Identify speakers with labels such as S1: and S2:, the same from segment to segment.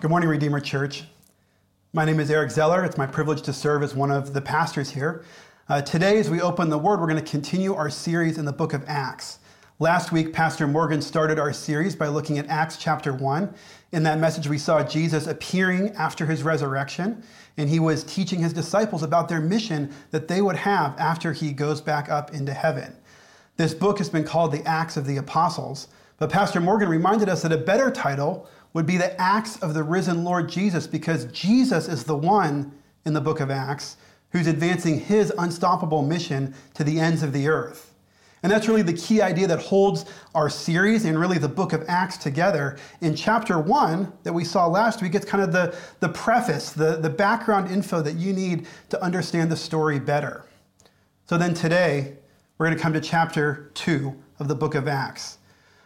S1: Good morning, Redeemer Church. My name is Eric Zeller. It's my privilege to serve as one of the pastors here. Uh, today, as we open the Word, we're going to continue our series in the book of Acts. Last week, Pastor Morgan started our series by looking at Acts chapter 1. In that message, we saw Jesus appearing after his resurrection, and he was teaching his disciples about their mission that they would have after he goes back up into heaven. This book has been called the Acts of the Apostles, but Pastor Morgan reminded us that a better title would be the acts of the risen Lord Jesus because Jesus is the one in the book of Acts who's advancing his unstoppable mission to the ends of the earth. And that's really the key idea that holds our series and really the book of Acts together. In chapter one that we saw last week, it's kind of the, the preface, the, the background info that you need to understand the story better. So then today, we're going to come to chapter two of the book of Acts.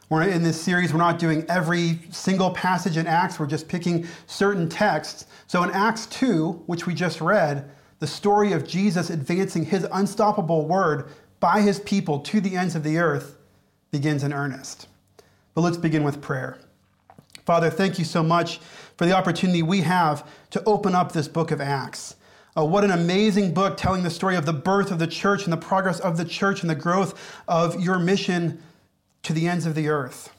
S1: We're in this series, we're not doing every single passage in Acts, we're just picking certain texts. So in Acts 2, which we just read, the story of Jesus advancing his unstoppable word by his people to the ends of the earth begins in earnest. But let's begin with prayer. Father, thank you so much for the opportunity we have to open up this book of Acts. Uh, what an amazing book telling the story of the birth of the church and the progress of the church and the growth of your mission to the ends of the earth.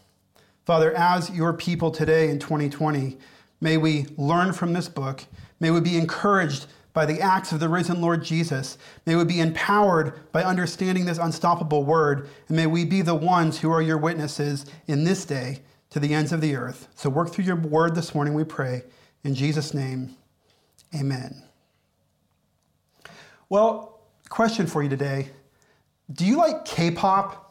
S1: Father, as your people today in 2020, may we learn from this book. May we be encouraged by the acts of the risen Lord Jesus. May we be empowered by understanding this unstoppable word. And may we be the ones who are your witnesses in this day to the ends of the earth. So work through your word this morning, we pray. In Jesus' name, amen. Well, question for you today Do you like K pop?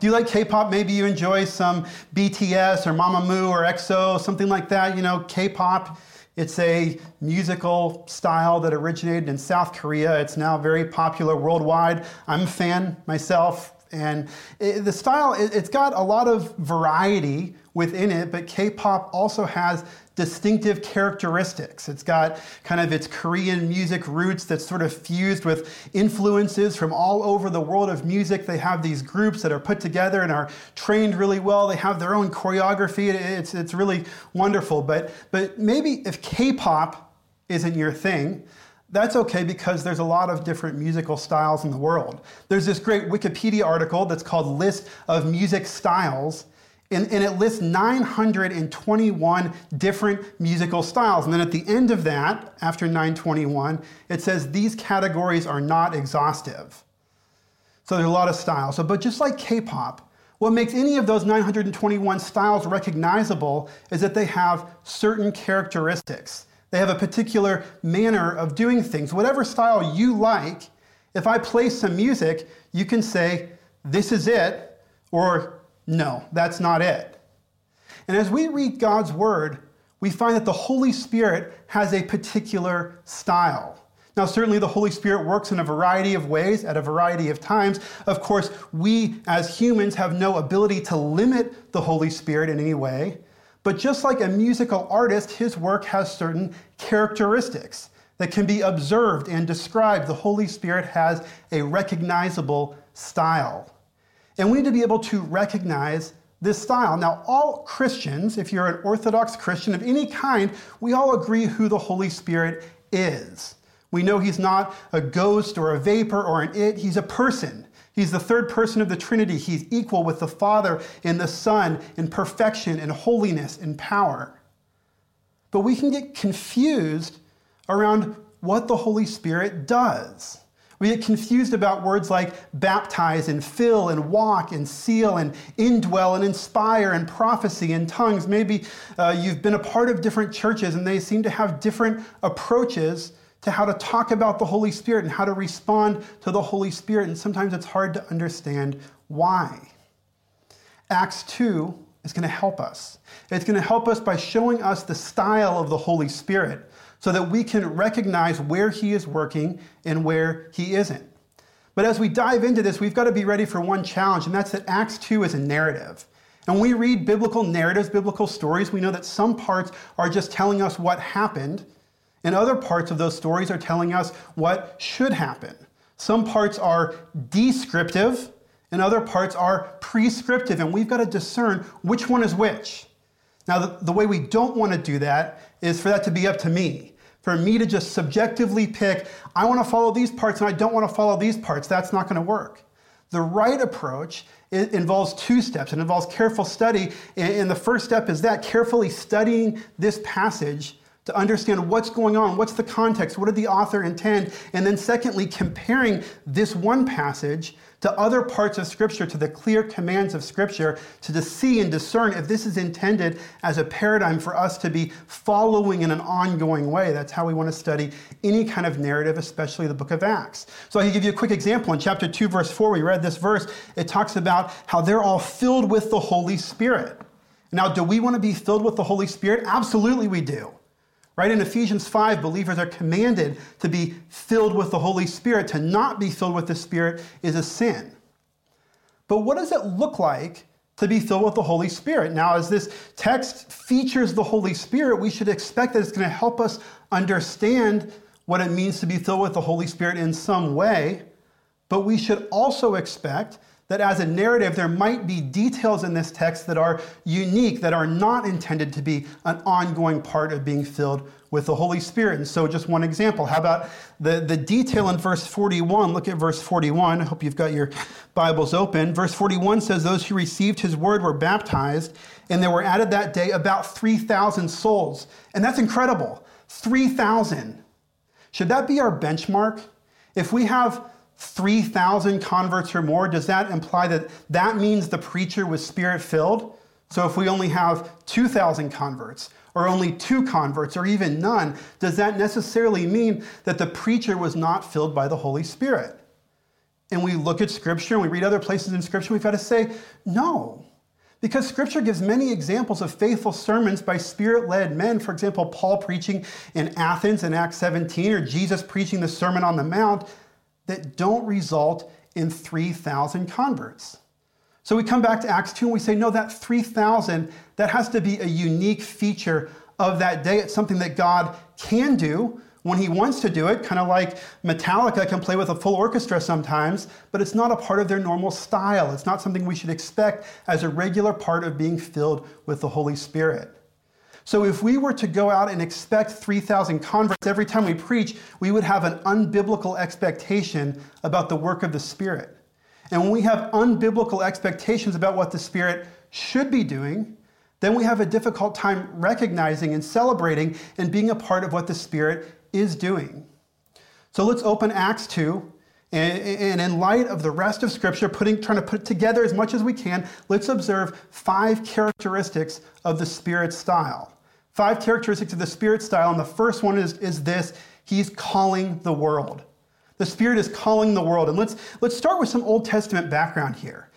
S1: Do you like K-pop? Maybe you enjoy some BTS or Mamamoo or EXO, something like that. You know, K-pop, it's a musical style that originated in South Korea. It's now very popular worldwide. I'm a fan myself. And it, the style, it, it's got a lot of variety within it, but K-pop also has distinctive characteristics. It's got kind of its Korean music roots that's sort of fused with influences from all over the world of music. They have these groups that are put together and are trained really well. They have their own choreography. It's, it's really wonderful. But, but maybe if K-pop isn't your thing, that's okay because there's a lot of different musical styles in the world. There's this great Wikipedia article that's called List of Music Styles, and, and, it lists 921 different musical styles. And then at the end of that, after 921, it says these categories are not exhaustive. So there's a lot of styles. So, but just like K pop, what makes any of those 921 styles recognizable is that they have certain characteristics. They have a particular manner of doing things. Whatever style you like, if I play some music, you can say, this is it, or no, that's not it. And as we read God's word, we find that the Holy Spirit has a particular style. Now, certainly the Holy Spirit works in a variety of ways at a variety of times. Of course, we as humans have no ability to limit the Holy Spirit in any way. But just like a musical artist, his work has certain characteristics that can be observed and described. The Holy Spirit has a recognizable style. And we need to be able to recognize this style. Now, all Christians, if you're an Orthodox Christian of any kind, we all agree who the Holy Spirit is. We know he's not a ghost or a vapor or an it, he's a person. He's the third person of the Trinity. He's equal with the Father and the Son in perfection and holiness and power. But we can get confused around what the Holy Spirit does. We get confused about words like baptize and fill and walk and seal and indwell and inspire and prophecy and tongues. Maybe uh, you've been a part of different churches and they seem to have different approaches to how to talk about the Holy Spirit and how to respond to the Holy Spirit. And sometimes it's hard to understand why. Acts 2 is going to help us. It's going to help us by showing us the style of the Holy Spirit so that we can recognize where He is working and where He isn't. But as we dive into this, we've got to be ready for one challenge, and that's that Acts 2 is a narrative. And when we read biblical narratives, biblical stories, we know that some parts are just telling us what happened, and other parts of those stories are telling us what should happen. Some parts are descriptive, and other parts are prescriptive, and we've got to discern which one is which. Now, the, the way we don't want to do that is for that to be up to me. For me to just subjectively pick, I want to follow these parts and I don't want to follow these parts. That's not going to work. The right approach involves two steps. It involves careful study. And the first step is that carefully studying this passage to understand what's going on, what's the context, what did the author intend, and then secondly, comparing this one passage to other parts of Scripture, to the clear commands of Scripture, to see and discern if this is intended as a paradigm for us to be following in an ongoing way. That's how we want to study any kind of narrative, especially the book of Acts. So I can give you a quick example. In chapter 2, verse 4, we read this verse. It talks about how they're all filled with the Holy Spirit. Now, do we want to be filled with the Holy Spirit? Absolutely, we do. Right? In Ephesians 5, believers are commanded to be filled with the Holy Spirit. To not be filled with the Spirit is a sin. But what does it look like to be filled with the Holy Spirit? Now, as this text features the Holy Spirit, we should expect that it's going to help us understand what it means to be filled with the Holy Spirit in some way. But we should also expect that as a narrative, there might be details in this text that are unique, that are not intended to be an ongoing part of being filled with the Holy Spirit. And so, just one example. How about the, the detail in verse 41? Look at verse 41. I hope you've got your Bibles open. Verse 41 says, Those who received his word were baptized, and there were added that day about 3,000 souls. And that's incredible. 3,000. Should that be our benchmark? If we have 3,000 converts or more, does that imply that that means the preacher was spirit filled? So if we only have 2,000 converts, or only two converts, or even none, does that necessarily mean that the preacher was not filled by the Holy Spirit? And we look at Scripture and we read other places in Scripture, we've got to say, no. Because Scripture gives many examples of faithful sermons by Spirit led men. For example, Paul preaching in Athens in Acts 17, or Jesus preaching the Sermon on the Mount that don't result in 3,000 converts. So we come back to Acts 2 and we say, no, that 3,000, that has to be a unique feature of that day. It's something that God can do when He wants to do it, kind of like Metallica can play with a full orchestra sometimes, but it's not a part of their normal style. It's not something we should expect as a regular part of being filled with the Holy Spirit. So if we were to go out and expect 3,000 converts every time we preach, we would have an unbiblical expectation about the work of the Spirit. And when we have unbiblical expectations about what the Spirit should be doing, then we have a difficult time recognizing and celebrating and being a part of what the Spirit is doing. So let's open Acts 2. And, in light of the rest of Scripture, putting, trying to put together as much as we can, let's observe five characteristics of the Spirit's style. Five characteristics of the Spirit style, and the first one is, is this He's calling the world. The Spirit is calling the world. And let's, let's start with some Old Testament background here.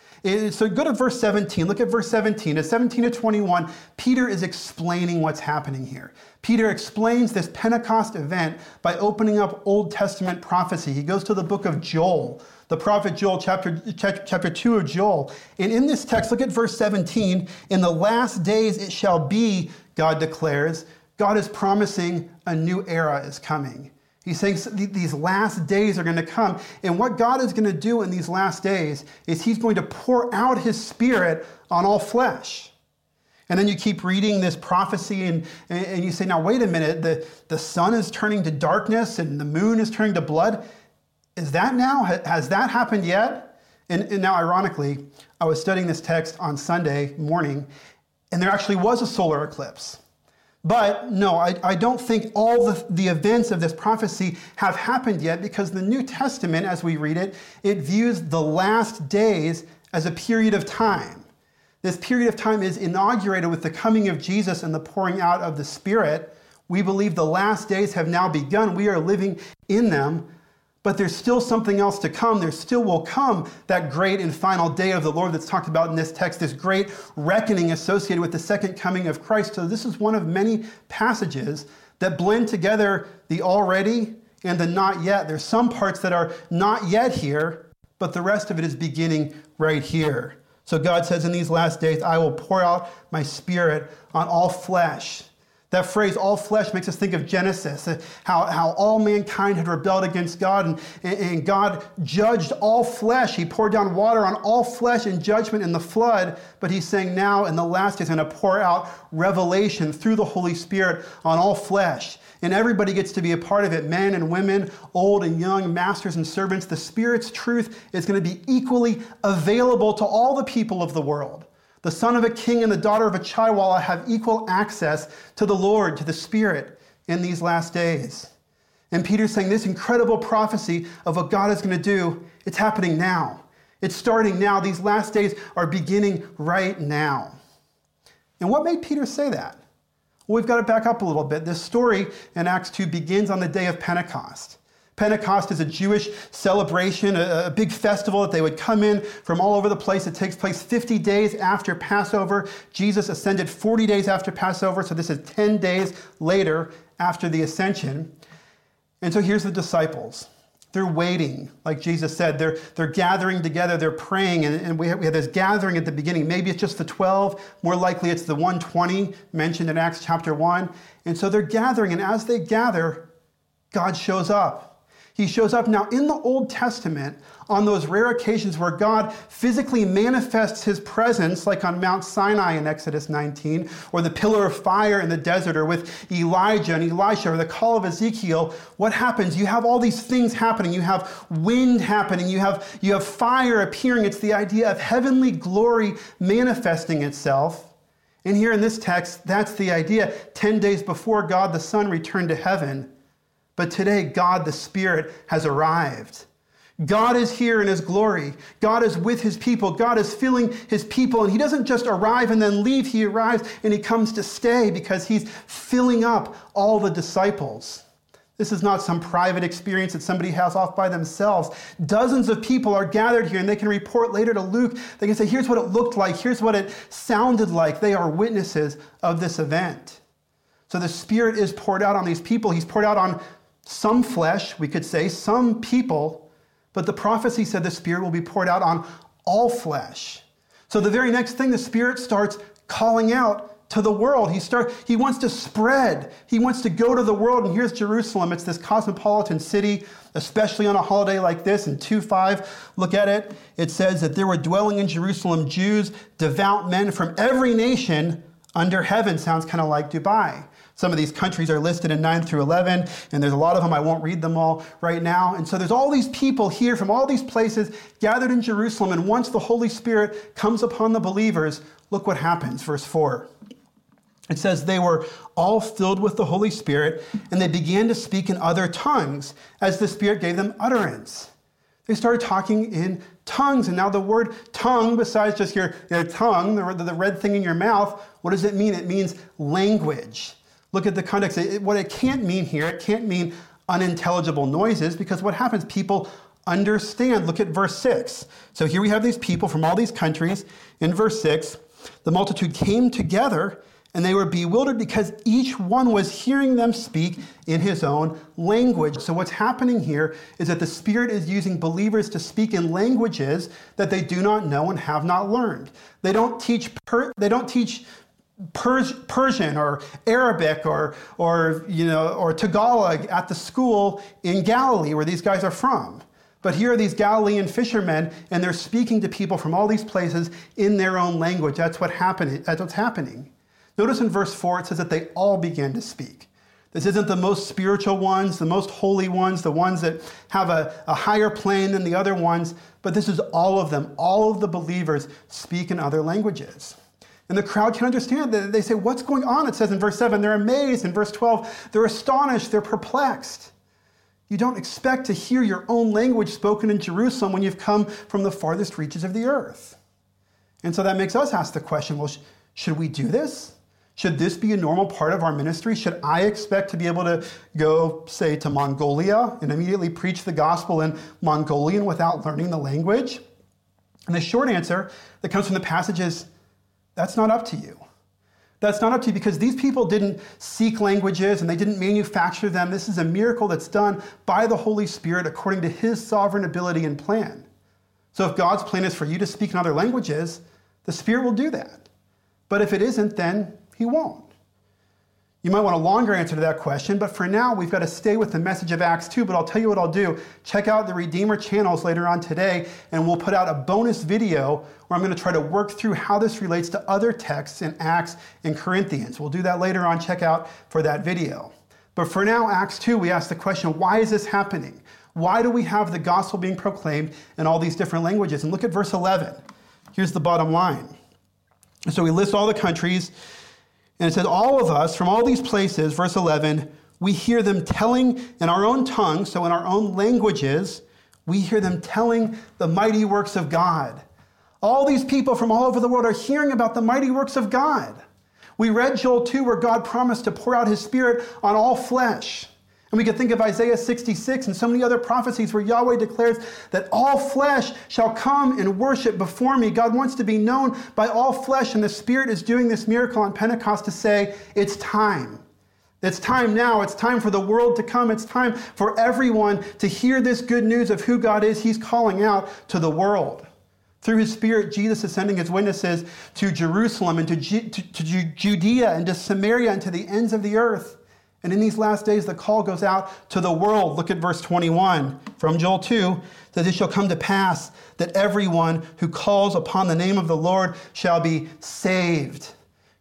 S1: So go to verse 17. Look at verse 17. At 17 to 21, Peter is explaining what's happening here. Peter explains this Pentecost event by opening up Old Testament prophecy. He goes to the book of Joel, the prophet Joel, chapter, chapter 2 of Joel. And in this text, look at verse 17. In the last days it shall be, God declares, God is promising a new era is coming. He's saying these last days are going to come. And what God is going to do in these last days is He's going to pour out His Spirit on all flesh. And then you keep reading this prophecy and, and you say, now, wait a minute, the, the sun is turning to darkness and the moon is turning to blood. Is that now? Has that happened yet? And, and now, ironically, I was studying this text on Sunday morning, and there actually was a solar eclipse. But no, I, I don't think all the, the events of this prophecy have happened yet because the New Testament, as we read it, it views the last days as a period of time. This period of time is inaugurated with the coming of Jesus and the pouring out of the Spirit. We believe the last days have now begun. We are living in them. But there's still something else to come. There still will come that great and final day of the Lord that's talked about in this text, this great reckoning associated with the second coming of Christ. So, this is one of many passages that blend together the already and the not yet. There's some parts that are not yet here, but the rest of it is beginning right here. So, God says, In these last days, I will pour out my spirit on all flesh. That phrase, all flesh, makes us think of Genesis, uh, how, how all mankind had rebelled against God, and, and God judged all flesh. He poured down water on all flesh in judgment in the flood, but He's saying now in the last He's going to pour out revelation through the Holy Spirit on all flesh. And everybody gets to be a part of it men and women, old and young, masters and servants. The Spirit's truth is going to be equally available to all the people of the world. The son of a king and the daughter of a chaiwala have equal access to the Lord, to the Spirit in these last days. And Peter's saying this incredible prophecy of what God is going to do, it's happening now. It's starting now. These last days are beginning right now. And what made Peter say that? Well, we've got to back up a little bit. This story in Acts 2 begins on the day of Pentecost. Pentecost is a Jewish celebration, a, a, big festival that they would come in from all over the place. It takes place 50 days after Passover. Jesus ascended 40 days after Passover, so this is 10 days later after the ascension. And so here's the disciples. They're waiting, like Jesus said. They're, they're gathering together, they're praying, and, and we, have, we have this gathering at the beginning. Maybe it's just the 12, more likely it's the 120 mentioned in Acts chapter 1. And so they're gathering, and as they gather, God shows up. He shows up now in the Old Testament on those rare occasions where God physically manifests his presence, like on Mount Sinai in Exodus 19, or the pillar of fire in the desert, or with Elijah and Elisha, or the call of Ezekiel. What happens? You have all these things happening. You have wind happening. You have, you have fire appearing. It's the idea of heavenly glory manifesting itself. And here in this text, that's the idea. Ten days before God the Son returned to heaven, but today, God the Spirit has arrived. God is here in His glory. God is with His people. God is filling His people. And He doesn't just arrive and then leave, He arrives and He comes to stay because He's filling up all the disciples. This is not some private experience that somebody has off by themselves. Dozens of people are gathered here and they can report later to Luke. They can say, here's what it looked like, here's what it sounded like. They are witnesses of this event. So the Spirit is poured out on these people. He's poured out on some flesh, we could say, some people, but the prophecy said the Spirit will be poured out on all flesh. So the very next thing, the Spirit starts calling out to the world. He start he wants to spread. He wants to go to the world. And here's Jerusalem. It's this cosmopolitan city, especially on a holiday like this. In 2 5, look at it. It says that there were dwelling in Jerusalem Jews, devout men from every nation under heaven. Sounds kind of like Dubai. Some of these countries are listed in 9 through 11, and there's a lot of them. I won't read them all right now. And so there's all these people here from all these places gathered in Jerusalem. And once the Holy Spirit comes upon the believers, look what happens. Verse 4. It says, They were all filled with the Holy Spirit, and they began to speak in other tongues as the Spirit gave them utterance. They started talking in tongues. And now the word tongue, besides just your, your tongue, the, the red thing in your mouth, what does it mean? It means language. Look at the context. It, what it can't mean here, it can't mean unintelligible noises because what happens? People understand. Look at verse 6. So here we have these people from all these countries. In verse 6, the multitude came together and they were bewildered because each one was hearing them speak in his own language. So, what's happening here is that the Spirit is using believers to speak in languages that they do not know and have not learned. They don't teach, per, they don't teach Persian or Arabic or, or, you know, or Tagalog at the school in Galilee where these guys are from. But here are these Galilean fishermen, and they're speaking to people from all these places in their own language. That's, what happened, that's what's happening. Notice in verse 4, it says that they all began to speak. This isn't the most spiritual ones, the most holy ones, the ones that have a, a higher plane than the other ones, but this is all of them. All of the believers speak in other languages. And the crowd can understand that. They say, What's going on? It says in verse 7, they're amazed. In verse 12, they're astonished, they're perplexed. You don't expect to hear your own language spoken in Jerusalem when you've come from the farthest reaches of the earth. And so that makes us ask the question well, sh- should we do this? Should this be a normal part of our ministry? Should I expect to be able to go, say, to Mongolia and immediately preach the gospel in Mongolian without learning the language? And the short answer that comes from the passage is that's not up to you. That's not up to you because these people didn't seek languages and they didn't manufacture them. This is a miracle that's done by the Holy Spirit according to His sovereign ability and plan. So if God's plan is for you to speak in other languages, the Spirit will do that. But if it isn't, then He won't. You might want a longer answer to that question, but for now, we've got to stay with the message of Acts 2. But I'll tell you what I'll do. Check out the Redeemer channels later on today, and we'll put out a bonus video where I'm going to try to work through how this relates to other texts in Acts and Corinthians. We'll do that later on. Check out for that video. But for now, Acts 2, we ask the question why is this happening? Why do we have the gospel being proclaimed in all these different languages? And look at verse 11. Here's the bottom line. So we list all the countries and it says, All of us from all these places, verse 11, we hear them telling in our own tongue, so in our own languages, we hear them telling the mighty works of God. All these people from all over the world are hearing about the mighty works of God. We read Joel 2, where God promised to pour out his spirit on all flesh. And we can think of Isaiah 66 and so many other prophecies where Yahweh declares that all flesh shall come and worship before me. God wants to be known by all flesh, and the Spirit is doing this miracle on Pentecost to say, it's time. It's time now. It's time for the world to come. It's time for everyone to hear this good news of who God is. He's calling out to the world. Through his Spirit, Jesus is sending his witnesses to Jerusalem and to, Ju- to, to Judea and to Samaria and to the ends of the earth. And in these last days, the call goes out to the world. Look at verse 21 from Joel 2 that it shall come to pass that everyone who calls upon the name of the Lord shall be saved.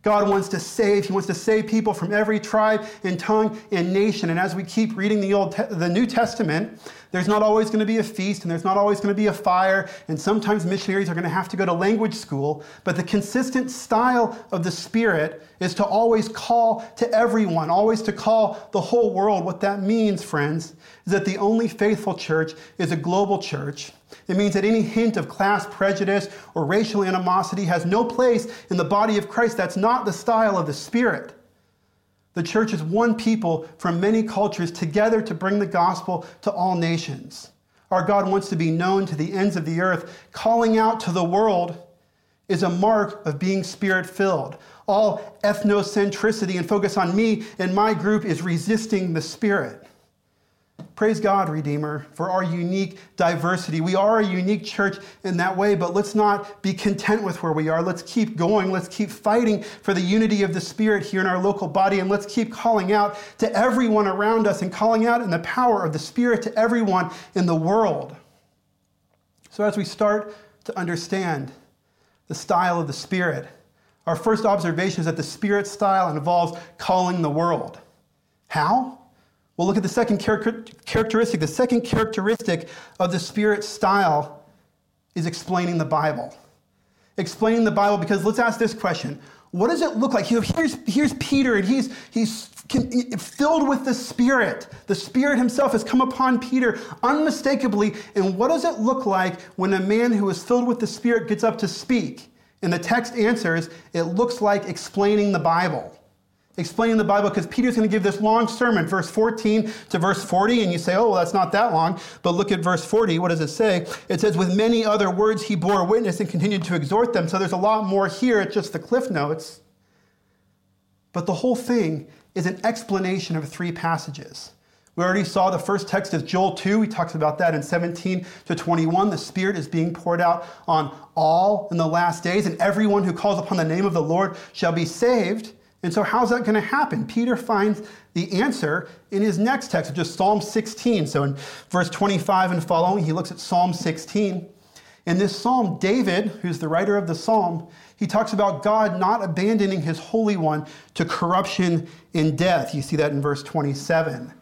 S1: God wants to save. He wants to save people from every tribe and tongue and nation. And as we keep reading the Old, the New Testament, there's not always going to be a feast and there's not always going to be a fire. And sometimes missionaries are going to have to go to language school. But the consistent style of the Spirit is to always call to everyone, always to call the whole world. What that means, friends, is that the only faithful church is a global church. It means that any hint of class prejudice or racial animosity has no place in the body of Christ. That's not the style of the Spirit. The church is one people from many cultures together to bring the gospel to all nations. Our God wants to be known to the ends of the earth. Calling out to the world is a mark of being spirit filled. All ethnocentricity and focus on me and my group is resisting the Spirit. Praise God, Redeemer, for our unique diversity. We are a unique church in that way, but let's not be content with where we are. Let's keep going. Let's keep fighting for the unity of the Spirit here in our local body, and let's keep calling out to everyone around us and calling out in the power of the Spirit to everyone in the world. So, as we start to understand the style of the Spirit, our first observation is that the Spirit style involves calling the world. How? Well, look at the second characteristic. The second characteristic of the Spirit style is explaining the Bible. Explaining the Bible, because let's ask this question What does it look like? Here's, here's Peter, and he's, he's filled with the Spirit. The Spirit Himself has come upon Peter unmistakably. And what does it look like when a man who is filled with the Spirit gets up to speak? And the text answers, it looks like explaining the Bible. Explaining the Bible, because Peter's going to give this long sermon, verse 14 to verse 40, and you say, oh, well, that's not that long. But look at verse 40. What does it say? It says, with many other words he bore witness and continued to exhort them. So there's a lot more here. It's just the cliff notes. But the whole thing is an explanation of three passages. We already saw the first text is Joel 2. He talks about that in 17 to 21. The Spirit is being poured out on all in the last days, and everyone who calls upon the name of the Lord shall be saved. And so, how's that going to happen? Peter finds the answer in his next text, which is Psalm 16. So, in verse 25 and following, he looks at Psalm 16. In this psalm, David, who's the writer of the psalm, he talks about God not abandoning his Holy One to corruption and death. You see that in verse 27.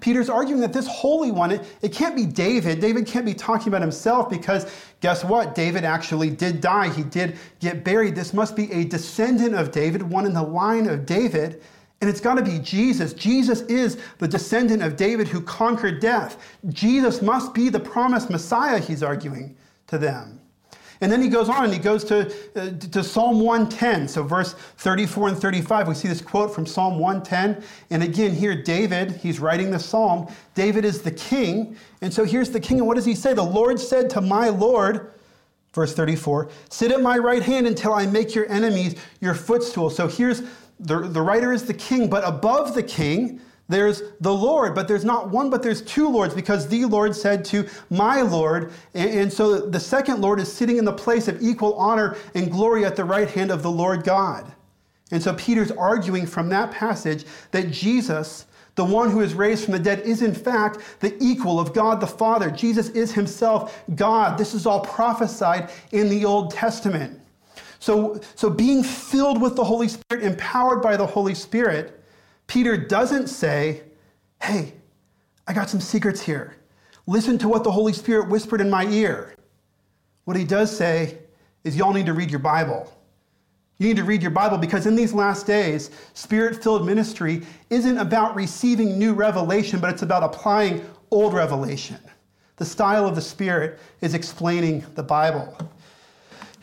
S1: Peter's arguing that this Holy One, it, it, can't be David. David can't be talking about himself because guess what? David actually did die. He did get buried. This must be a descendant of David, one in the line of David. And it's got to be Jesus. Jesus is the descendant of David who conquered death. Jesus must be the promised Messiah, he's arguing to them. And then he goes on and he goes to, uh, to Psalm 110. So, verse 34 and 35, we see this quote from Psalm 110. And again, here, David, he's writing the psalm. David is the king. And so, here's the king. And what does he say? The Lord said to my Lord, verse 34, Sit at my right hand until I make your enemies your footstool. So, here's the, the writer is the king, but above the king, there's the Lord, but there's not one, but there's two Lords because the Lord said to my Lord. And, so the second Lord is sitting in the place of equal honor and glory at the right hand of the Lord God. And so Peter's arguing from that passage that Jesus, the one who is raised from the dead, is in fact the equal of God the Father. Jesus is himself God. This is all prophesied in the Old Testament. So, so being filled with the Holy Spirit, empowered by the Holy Spirit, Peter doesn't say, Hey, I got some secrets here. Listen to what the Holy Spirit whispered in my ear. What he does say is, Y'all need to read your Bible. You need to read your Bible because in these last days, spirit filled ministry isn't about receiving new revelation, but it's about applying old revelation. The style of the Spirit is explaining the Bible.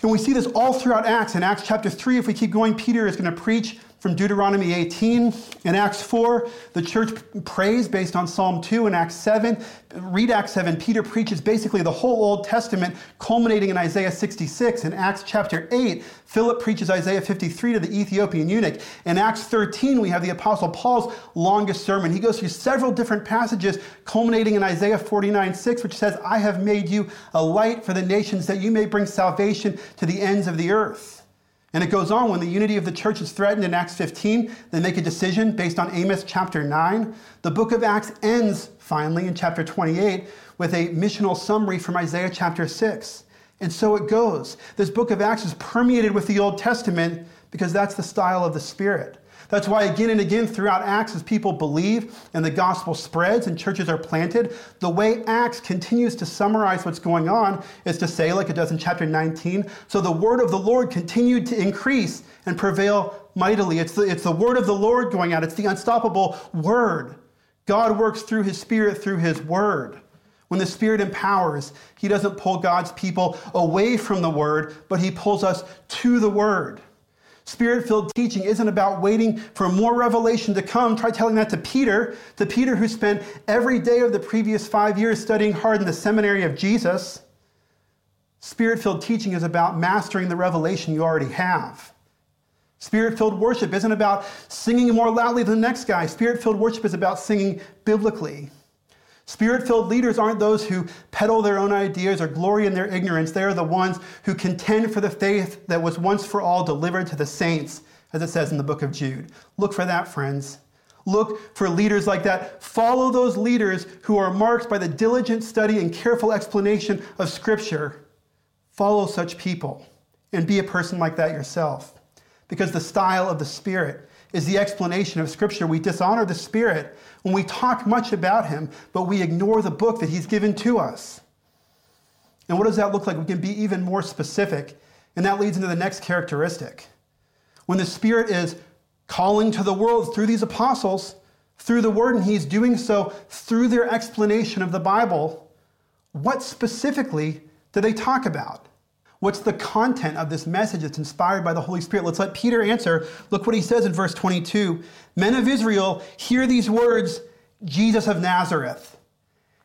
S1: And we see this all throughout Acts. In Acts chapter 3, if we keep going, Peter is going to preach from Deuteronomy 18. In Acts 4, the church prays based on Psalm 2. In Acts 7, read Acts 7, Peter preaches basically the whole Old Testament, culminating in Isaiah 66. In Acts chapter 8, Philip preaches Isaiah 53 to the Ethiopian eunuch. In Acts 13, we have the Apostle Paul's longest sermon. He goes through several different passages, culminating in Isaiah 49 6, which says, I have made you a light for the nations that you may bring salvation to the ends of the earth. And it goes on when the unity of the church is threatened in Acts 15, they make a decision based on Amos chapter 9. The book of Acts ends finally in chapter 28 with a missional summary from Isaiah chapter 6. And so it goes. This book of Acts is permeated with the Old Testament because that's the style of the Spirit. That's why, again and again, throughout Acts, as people believe and the gospel spreads and churches are planted, the way Acts continues to summarize what's going on is to say, like it does in chapter 19, so the word of the Lord continued to increase and prevail mightily. It's the, it's the word of the Lord going out, it's the unstoppable word. God works through his spirit, through his word. When the Spirit empowers, He doesn't pull God's people away from the Word, but He pulls us to the Word. Spirit filled teaching isn't about waiting for more revelation to come. Try telling that to Peter, to Peter who spent every day of the previous five years studying hard in the seminary of Jesus. Spirit filled teaching is about mastering the revelation you already have. Spirit filled worship isn't about singing more loudly than the next guy. Spirit filled worship is about singing biblically. Spirit filled leaders aren't those who peddle their own ideas or glory in their ignorance. They are the ones who contend for the faith that was once for all delivered to the saints, as it says in the book of Jude. Look for that, friends. Look for leaders like that. Follow those leaders who are marked by the diligent study and careful explanation of Scripture. Follow such people and be a person like that yourself. Because the style of the Spirit is the explanation of Scripture. We dishonor the Spirit when we talk much about Him, but we ignore the book that He's given to us. And what does that look like? We can be even more specific, and that leads into the next characteristic. When the Spirit is calling to the world through these apostles, through the Word, and He's doing so through their explanation of the Bible, what specifically do they talk about? What's the content of this message that's inspired by the Holy Spirit? Let's let Peter answer. Look what he says in verse 22 Men of Israel, hear these words Jesus of Nazareth.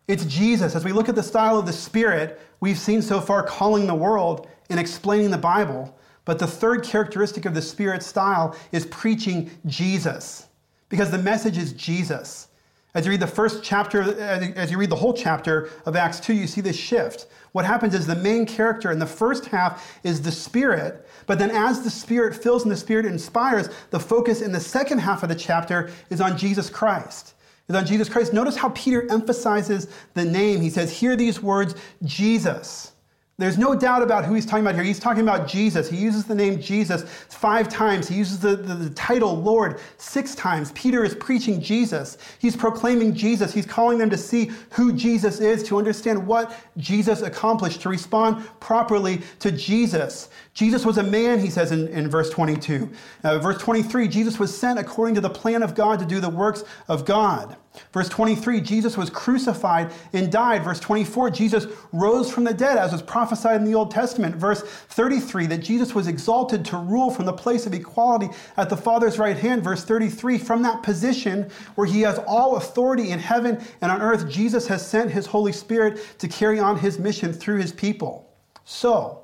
S1: It's Jesus. As we look at the style of the Spirit, we've seen so far calling the world and explaining the Bible. But the third characteristic of the Spirit style is preaching Jesus, because the message is Jesus. As you read the first chapter, as you read the whole chapter of Acts 2, you see this shift. What happens is the main character in the first half is the Spirit, but then as the Spirit fills and the Spirit inspires, the focus in the second half of the chapter is on Jesus Christ. Is on Jesus Christ. Notice how Peter emphasizes the name. He says, Hear these words, Jesus. There's no doubt about who he's talking about here. He's talking about Jesus. He uses the name Jesus five times. He uses the, the, the, title Lord six times. Peter is preaching Jesus. He's proclaiming Jesus. He's calling them to see who Jesus is, to understand what Jesus accomplished, to respond properly to Jesus. Jesus was a man, he says in, in verse 22. Uh, verse 23, Jesus was sent according to the plan of God to do the works of God. Verse 23, Jesus was crucified and died. Verse 24, Jesus rose from the dead, as was prophesied in the Old Testament. Verse 33, that Jesus was exalted to rule from the place of equality at the Father's right hand. Verse 33, from that position where he has all authority in heaven and on earth, Jesus has sent his Holy Spirit to carry on his mission through his people. So,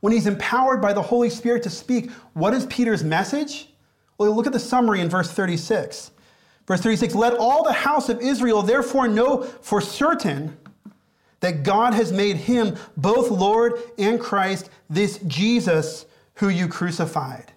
S1: when he's empowered by the Holy Spirit to speak, what is Peter's message? Well, look at the summary in verse 36. Verse 36 Let all the house of Israel therefore know for certain that God has made him both Lord and Christ, this Jesus who you crucified.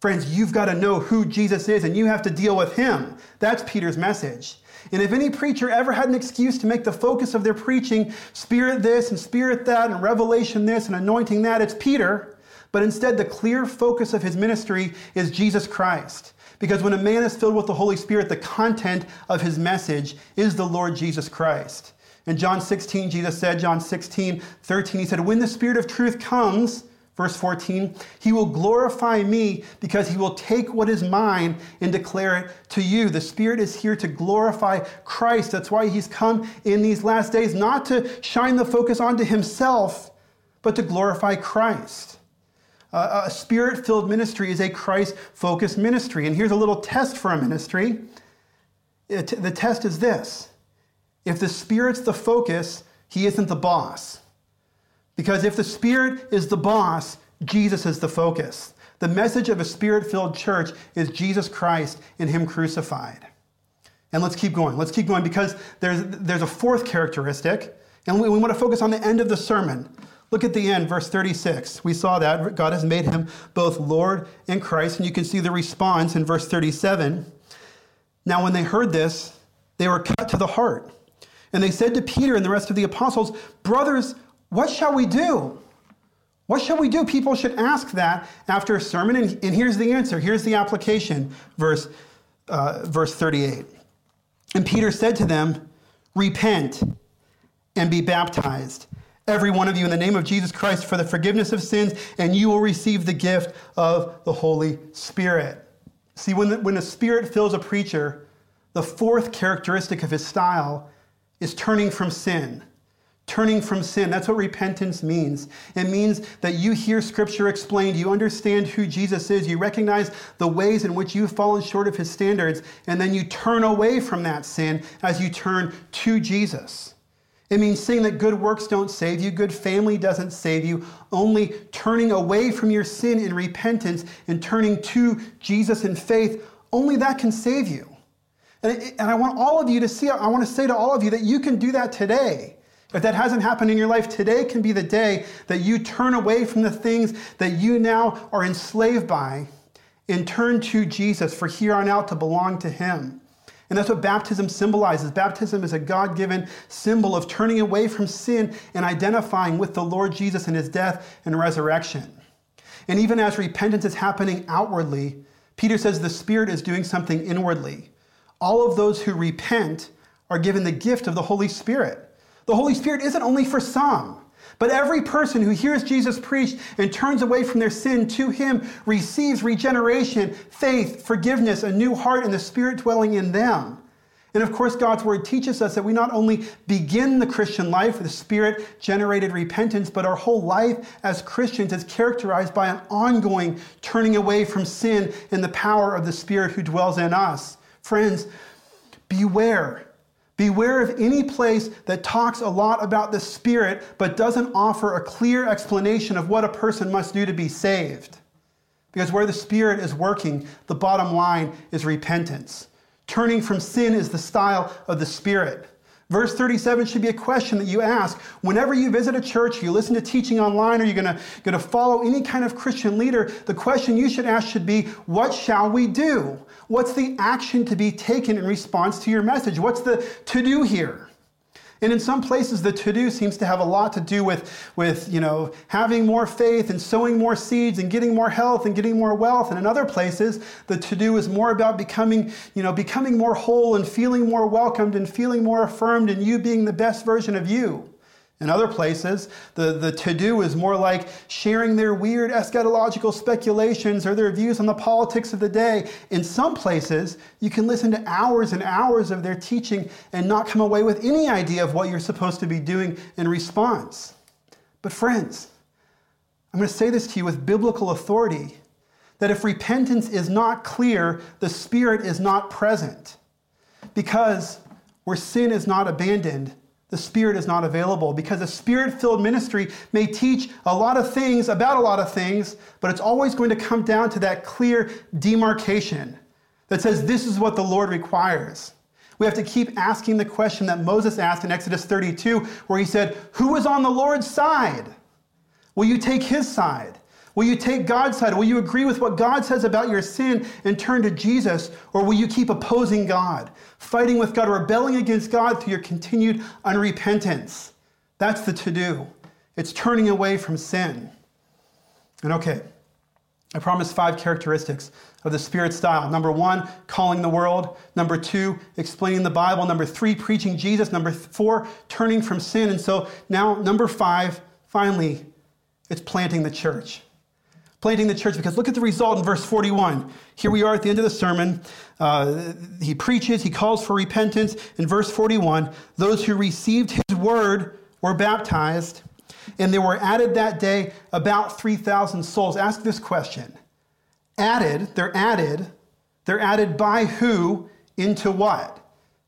S1: Friends, you've got to know who Jesus is and you have to deal with him. That's Peter's message. And if any preacher ever had an excuse to make the focus of their preaching spirit this and spirit that and revelation this and anointing that, it's Peter. But instead, the clear focus of his ministry is Jesus Christ. Because when a man is filled with the Holy Spirit, the content of his message is the Lord Jesus Christ. In John 16, Jesus said, John 16, 13, he said, When the Spirit of truth comes, Verse 14, he will glorify me because he will take what is mine and declare it to you. The Spirit is here to glorify Christ. That's why he's come in these last days, not to shine the focus onto himself, but to glorify Christ. A spirit filled ministry is a Christ focused ministry. And here's a little test for a ministry. It, the test is this if the Spirit's the focus, he isn't the boss. Because if the Spirit is the boss, Jesus is the focus. The message of a spirit filled church is Jesus Christ and Him crucified. And let's keep going. Let's keep going because there's, there's a fourth characteristic, and we, we want to focus on the end of the sermon. Look at the end, verse 36. We saw that God has made him both Lord and Christ, and you can see the response in verse 37. Now, when they heard this, they were cut to the heart. And they said to Peter and the rest of the apostles, Brothers, what shall we do? What shall we do? People should ask that after a sermon. And, and here's the answer. Here's the application, verse, uh, verse 38. And Peter said to them, Repent and be baptized, every one of you, in the name of Jesus Christ for the forgiveness of sins, and you will receive the gift of the Holy Spirit. See, when the, when the Spirit fills a preacher, the fourth characteristic of his style is turning from sin turning from sin. That's what repentance means. It means that you hear Scripture explained, you understand who Jesus is, you recognize the ways in which you've fallen short of His standards, and then you turn away from that sin as you turn to Jesus. It means saying that good works don't save you, good family doesn't save you, only turning away from your sin in repentance and turning to Jesus in faith, only that can save you. And, and I want all of you to see, I want to say to all of you that you can do that today. If that hasn't happened in your life, today can be the day that you turn away from the things that you now are enslaved by and turn to Jesus for here on out to belong to Him. And that's what baptism symbolizes. Baptism is a God given symbol of turning away from sin and identifying with the Lord Jesus and His death and resurrection. And even as repentance is happening outwardly, Peter says the Spirit is doing something inwardly. All of those who repent are given the gift of the Holy Spirit. The Holy Spirit isn't only for some, but every person who hears Jesus preached and turns away from their sin to him receives regeneration, faith, forgiveness, a new heart, and the Spirit dwelling in them. And of course, God's word teaches us that we not only begin the Christian life with spirit generated repentance, but our whole life as Christians is characterized by an ongoing turning away from sin and the power of the Spirit who dwells in us. Friends, beware Beware of any place that talks a lot about the Spirit but doesn't offer a clear explanation of what a person must do to be saved. Because where the Spirit is working, the bottom line is repentance. Turning from sin is the style of the Spirit. Verse 37 should be a question that you ask whenever you visit a church, you listen to teaching online, or you're going to follow any kind of Christian leader. The question you should ask should be, What shall we do? What's the action to be taken in response to your message? What's the to do here? And in some places, the to do seems to have a lot to do with, with you know, having more faith and sowing more seeds and getting more health and getting more wealth. And in other places, the to do is more about becoming, you know, becoming more whole and feeling more welcomed and feeling more affirmed and you being the best version of you. In other places, the, the to do is more like sharing their weird eschatological speculations or their views on the politics of the day. In some places, you can listen to hours and hours of their teaching and not come away with any idea of what you're supposed to be doing in response. But, friends, I'm going to say this to you with biblical authority that if repentance is not clear, the Spirit is not present. Because where sin is not abandoned, the Spirit is not available because a Spirit filled ministry may teach a lot of things about a lot of things, but it's always going to come down to that clear demarcation that says this is what the Lord requires. We have to keep asking the question that Moses asked in Exodus 32, where he said, Who is on the Lord's side? Will you take his side? Will you take God's side? Will you agree with what God says about your sin and turn to Jesus? Or will you keep opposing God, fighting with God, rebelling against God through your continued unrepentance? That's the to do. It's turning away from sin. And okay, I promised five characteristics of the Spirit style. Number one, calling the world. Number two, explaining the Bible. Number three, preaching Jesus. Number four, turning from sin. And so now, number five, finally, it's planting the church. Planting the church, because look at the result in verse 41. Here we are at the end of the sermon. Uh, he preaches, he calls for repentance. In verse 41, those who received his word were baptized and there were added that day about 3,000 souls. Ask this question Added, they're added, they're added by who into what?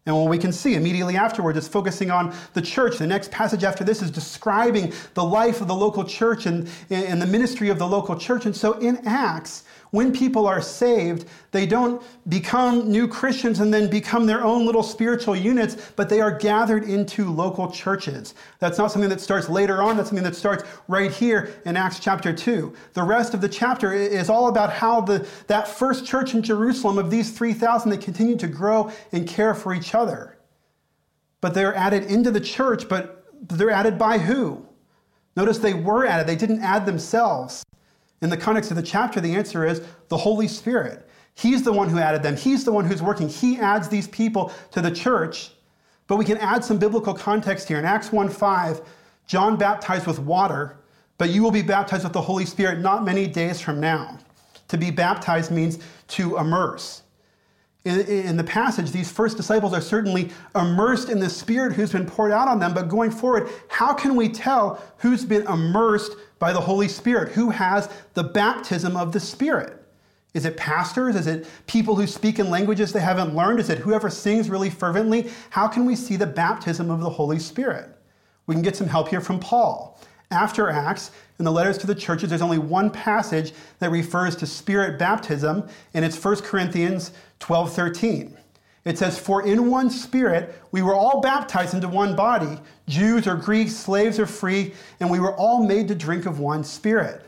S1: And what we can see immediately afterwards is focusing on the church. The next passage after this is describing the life of the local church and, and the ministry of the local church. And so in Acts, when people are saved, they don't become new Christians and then become their own little spiritual units, but they are gathered into local churches. That's not something that starts later on, that's something that starts right here in Acts chapter 2. The rest of the chapter is all about how the, that first church in Jerusalem of these 3,000, they continue to grow and care for each other. But they're added into the church, but they're added by who? Notice they were added, they didn't add themselves. In the context of the chapter, the answer is the Holy Spirit. He's the one who added them. He's the one who's working. He adds these people to the church. But we can add some biblical context here. In Acts 1 5, John baptized with water, but you will be baptized with the Holy Spirit not many days from now. To be baptized means to immerse. In, in, the passage, these first disciples are certainly immersed in the Spirit who's been poured out on them. But going forward, how can we tell who's been immersed by the Holy Spirit? Who has the baptism of the Spirit? Is it pastors? Is it people who speak in languages they haven't learned? Is it whoever sings really fervently? How can we see the baptism of the Holy Spirit? We can get some help here from Paul. After Acts, in the letters to the churches, there's only one passage that refers to spirit baptism, and it's 1 Corinthians 12 13. It says, For in one spirit we were all baptized into one body, Jews or Greeks, slaves or free, and we were all made to drink of one spirit.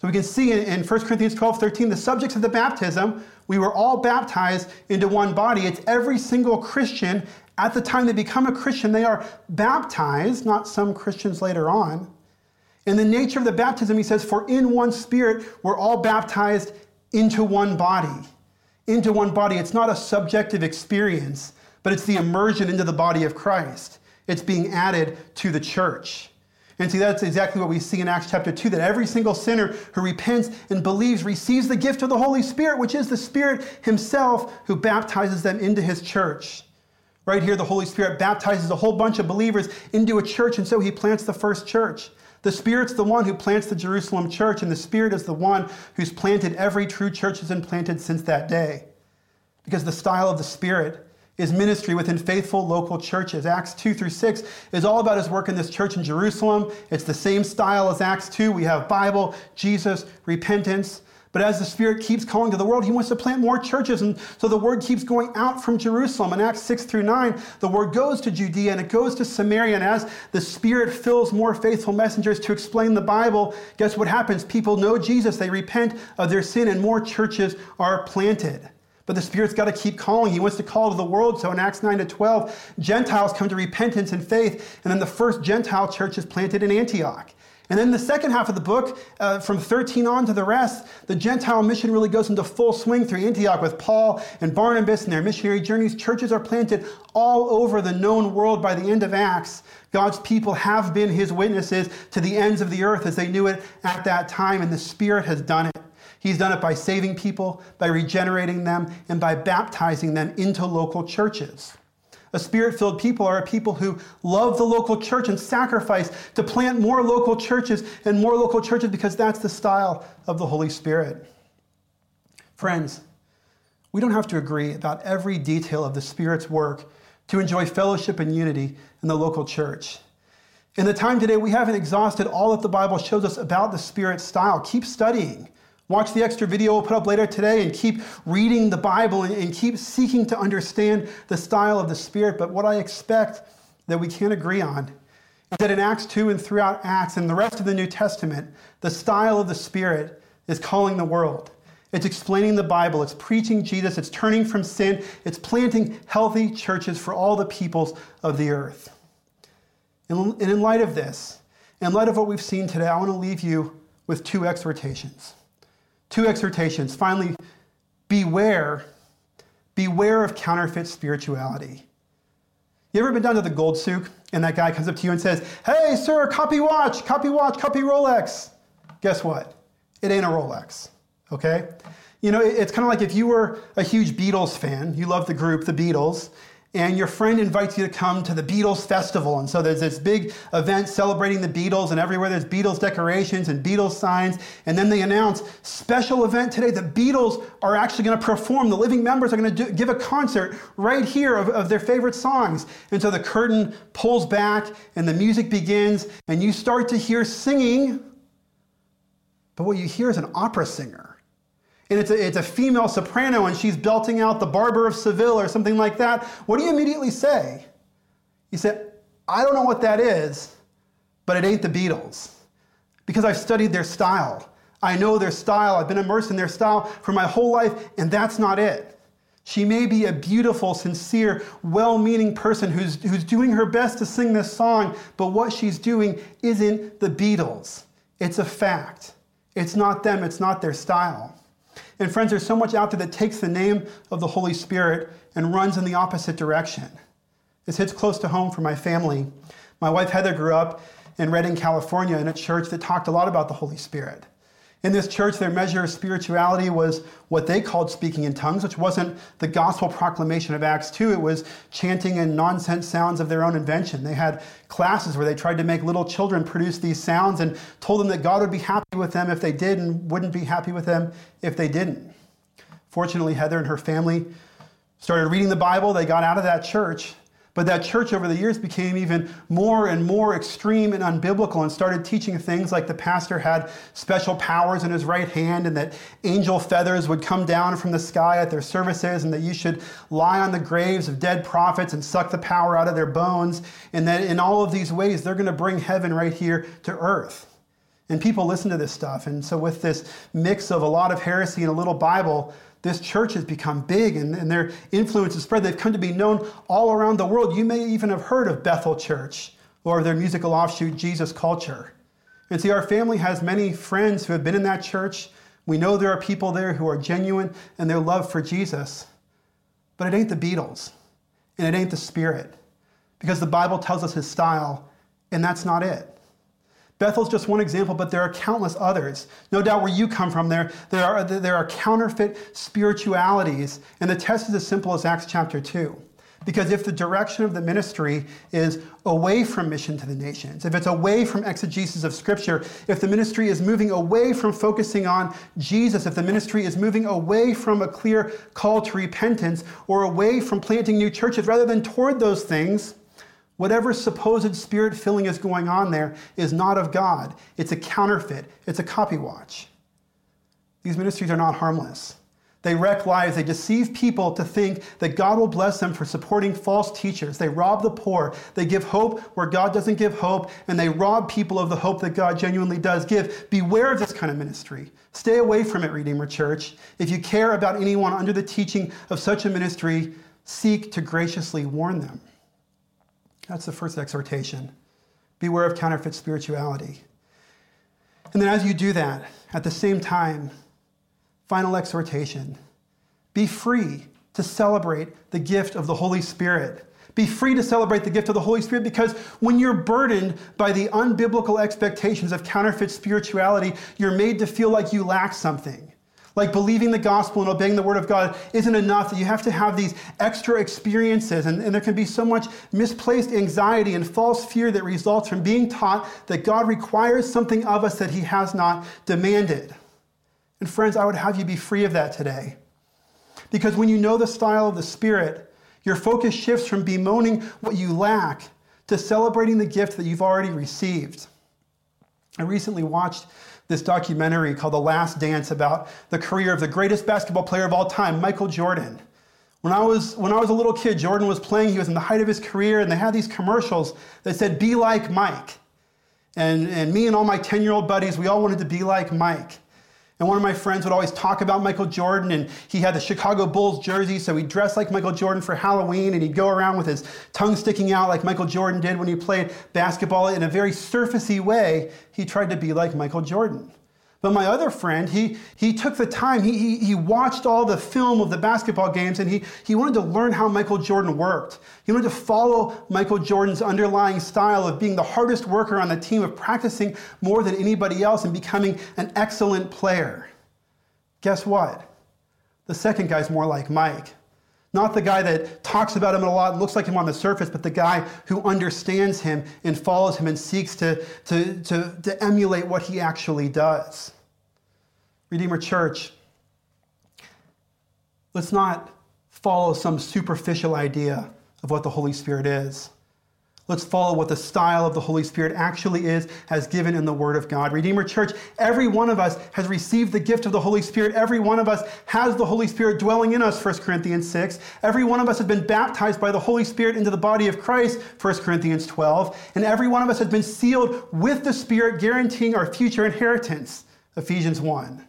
S1: So we can see in, 1 Corinthians 12 13, the subjects of the baptism, we were all baptized into one body. It's every single Christian. At the time they become a Christian, they are baptized, not some Christians later on. In the nature of the baptism, he says, For in one spirit we're all baptized into one body into one body. It's not a subjective experience, but it's the immersion into the body of Christ. It's being added to the church. And see, that's exactly what we see in Acts chapter 2 that every single sinner who repents and believes receives the gift of the Holy Spirit, which is the Spirit Himself who baptizes them into His church. Right here, the Holy Spirit baptizes a whole bunch of believers into a church, and so He plants the first church. The Spirit's the one who plants the Jerusalem church, and the Spirit is the one who's planted every true church has been planted since that day. Because the style of the Spirit is ministry within faithful local churches. Acts 2 through 6 is all about his work in this church in Jerusalem. It's the same style as Acts 2. We have Bible, Jesus, repentance. But as the Spirit keeps calling to the world, He wants to plant more churches. And so the word keeps going out from Jerusalem. In Acts 6 through 9, the word goes to Judea and it goes to Samaria. And as the Spirit fills more faithful messengers to explain the Bible, guess what happens? People know Jesus, they repent of their sin, and more churches are planted. But the Spirit's got to keep calling. He wants to call to the world. So in Acts 9 to 12, Gentiles come to repentance and faith. And then the first Gentile church is planted in Antioch. And then the second half of the book, uh, from 13 on to the rest, the Gentile mission really goes into full swing through Antioch with Paul and Barnabas and their missionary journeys. Churches are planted all over the known world by the end of Acts. God's people have been his witnesses to the ends of the earth as they knew it at that time, and the Spirit has done it. He's done it by saving people, by regenerating them, and by baptizing them into local churches. A spirit filled people are a people who love the local church and sacrifice to plant more local churches and more local churches because that's the style of the Holy Spirit. Friends, we don't have to agree about every detail of the Spirit's work to enjoy fellowship and unity in the local church. In the time today, we haven't exhausted all that the Bible shows us about the Spirit's style. Keep studying. Watch the extra video we'll put up later today and keep reading the Bible and, keep seeking to understand the style of the Spirit. But what I expect that we can't agree on is that in Acts 2 and throughout Acts and the rest of the New Testament, the style of the Spirit is calling the world. It's explaining the Bible, it's preaching Jesus, it's turning from sin, it's planting healthy churches for all the peoples of the earth. And in light of this, in light of what we've seen today, I want to leave you with two exhortations. Two exhortations. Finally, beware, beware of counterfeit spirituality. You ever been down to the gold souk and that guy comes up to you and says, Hey, sir, copy watch, copy watch, copy Rolex? Guess what? It ain't a Rolex, okay? You know, it's kind of like if you were a huge Beatles fan, you love the group, the Beatles, and your friend invites you to come to the Beatles Festival. And so there's this big event celebrating the Beatles, and everywhere there's Beatles decorations and Beatles signs. And then they announce, special event today, the Beatles are actually going to perform. The living members are going to do, give a concert right here of, of their favorite songs. And so the curtain pulls back, and the music begins, and you start to hear singing. But what you hear is an opera singer and it's a, it's a female soprano and she's belting out the Barber of Seville or something like that, what do you immediately say? You say, I don't know what that is, but it ain't the Beatles. Because I've studied their style. I know their style. I've been immersed in their style for my whole life, and that's not it. She may be a beautiful, sincere, well meaning person who's, who's doing her best to sing this song, but what she's doing isn't the Beatles. It's a fact. It's not them, it's not their style. And friends, there's so much out there that takes the name of the Holy Spirit and runs in the opposite direction. This hits close to home for my family. My wife Heather grew up in Redding, California, in a church that talked a lot about the Holy Spirit. In this church, their measure of spirituality was what they called speaking in tongues, which wasn't the gospel proclamation of Acts 2. It was chanting in nonsense sounds of their own invention. They had classes where they tried to make little children produce these sounds and told them that God would be happy with them if they did and wouldn't be happy with them if they didn't. Fortunately, Heather and her family started reading the Bible. They got out of that church but that church over the years became even more and more extreme and unbiblical and started teaching things like the pastor had special powers in his right hand and that angel feathers would come down from the sky at their services and that you should lie on the graves of dead prophets and suck the power out of their bones. And that in all of these ways, they're going to bring heaven right here to earth. And people listen to this stuff. And so, with this mix of a lot of heresy and a little Bible, this church has become big and, and their influence has spread. They've come to be known all around the world. You may even have heard of Bethel Church or their musical offshoot, Jesus Culture. And see, our family has many friends who have been in that church. We know there are people there who are genuine in their love for Jesus. But it ain't the Beatles and it ain't the Spirit because the Bible tells us his style, and that's not it. Bethel's just one example, but there are countless others. No doubt where you come from, there, there, are, there are counterfeit spiritualities, and the test is as simple as Acts chapter 2. Because if the direction of the ministry is away from mission to the nations, if it's away from exegesis of Scripture, if the ministry is moving away from focusing on Jesus, if the ministry is moving away from a clear call to repentance or away from planting new churches rather than toward those things, Whatever supposed spirit filling is going on there is not of God. It's a counterfeit, it's a copy watch. These ministries are not harmless. They wreck lives. They deceive people to think that God will bless them for supporting false teachers. They rob the poor. They give hope where God doesn't give hope, and they rob people of the hope that God genuinely does give. Beware of this kind of ministry. Stay away from it, Redeemer Church. If you care about anyone under the teaching of such a ministry, seek to graciously warn them. That's the first exhortation. Beware of counterfeit spirituality. And then, as you do that, at the same time, final exhortation be free to celebrate the gift of the Holy Spirit. Be free to celebrate the gift of the Holy Spirit because when you're burdened by the unbiblical expectations of counterfeit spirituality, you're made to feel like you lack something. Like believing the gospel and obeying the word of God isn't enough, that you have to have these extra experiences. And, and there can be so much misplaced anxiety and false fear that results from being taught that God requires something of us that he has not demanded. And friends, I would have you be free of that today. Because when you know the style of the Spirit, your focus shifts from bemoaning what you lack to celebrating the gift that you've already received. I recently watched this documentary called The Last Dance about the career of the greatest basketball player of all time, Michael Jordan. When I was when I was a little kid, Jordan was playing, he was in the height of his career, and they had these commercials that said, Be like Mike. And, and me and all my 10 year old buddies, we all wanted to be like Mike. And one of my friends would always talk about Michael Jordan, and he had the Chicago Bulls jersey, so he dressed like Michael Jordan for Halloween, and he'd go around with his tongue sticking out like Michael Jordan did when he played basketball in a very surfacey way. He tried to be like Michael Jordan. But my other friend, he, he took the time, he, he, he, watched all the film of the basketball games, and he, he wanted to learn how Michael Jordan worked. He wanted to follow Michael Jordan's underlying style of being the hardest worker on the team, of practicing more than anybody else and becoming an excellent player. Guess what? The second guy's more like Mike. Not the guy that talks about him a lot and looks like him on the surface, but the guy who understands him and follows him and seeks to, to, to, to emulate what he actually does. Redeemer Church, let's not follow some superficial idea of what the Holy Spirit is. Let's follow what the style of the Holy Spirit actually is, as given in the Word of God. Redeemer Church, every one of us has received the gift of the Holy Spirit. Every one of us has the Holy Spirit dwelling in us, 1 Corinthians 6. Every one of us has been baptized by the Holy Spirit into the body of Christ, 1 Corinthians 12. And every one of us has been sealed with the Spirit, guaranteeing our future inheritance, Ephesians 1.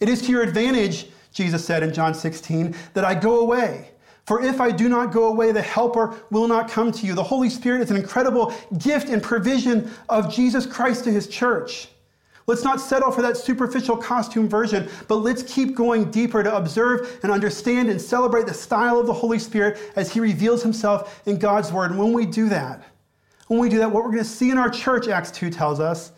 S1: It is to your advantage, Jesus said in John 16, that I go away. For if I do not go away, the Helper will not come to you. The Holy Spirit is an incredible gift and provision of Jesus Christ to his church. Let's not settle for that superficial costume version, but let's keep going deeper to observe and understand and celebrate the style of the Holy Spirit as he reveals himself in God's Word. And when we do that, when we do that, what we're going to see in our church, Acts 2 tells us,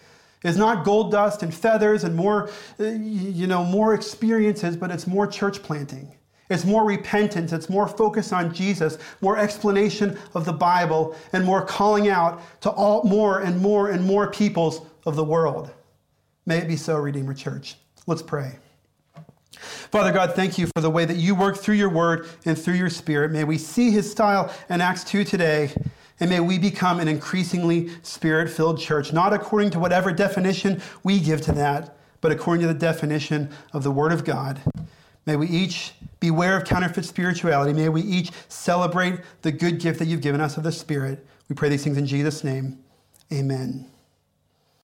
S1: is not gold dust and feathers and more, uh, you know, more experiences, but it's more church planting. It's more repentance, it's more focus on Jesus, more explanation of the Bible, and more calling out to all more and more and more peoples of the world. May it be so, Redeemer Church. Let's pray. Father God, thank you for the way that you work through your word and through your spirit. May we see his style in Acts 2 today, and may we become an increasingly spirit filled church, not according to whatever definition we give to that, but according to the definition of the word of God. May we each beware of counterfeit spirituality. May we each celebrate the good gift that you've given us of the Spirit. We pray these things in Jesus' name. Amen.